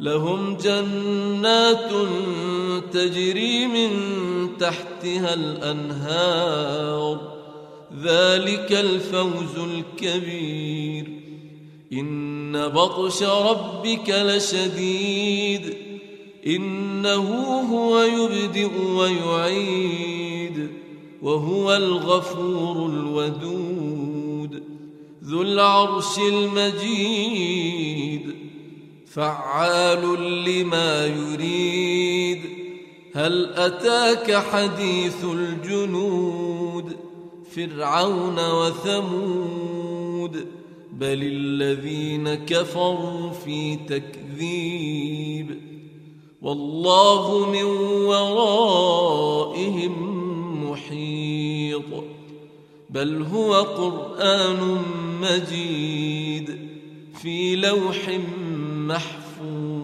لهم جنات تجري من تحتها الأنهار. ذلك الفوز الكبير. إن بطش ربك لشديد. إنه هو يبدئ ويعيد. وهو الغفور الودود. ذو العرش المجيد. فعال لما يريد. هل أتاك حديث الجنود؟ فرعون وثمود. بل الذين كفروا في تكذيب. والله من ورائهم محيط. بل هو قرآن مجيد في لوح محفوظ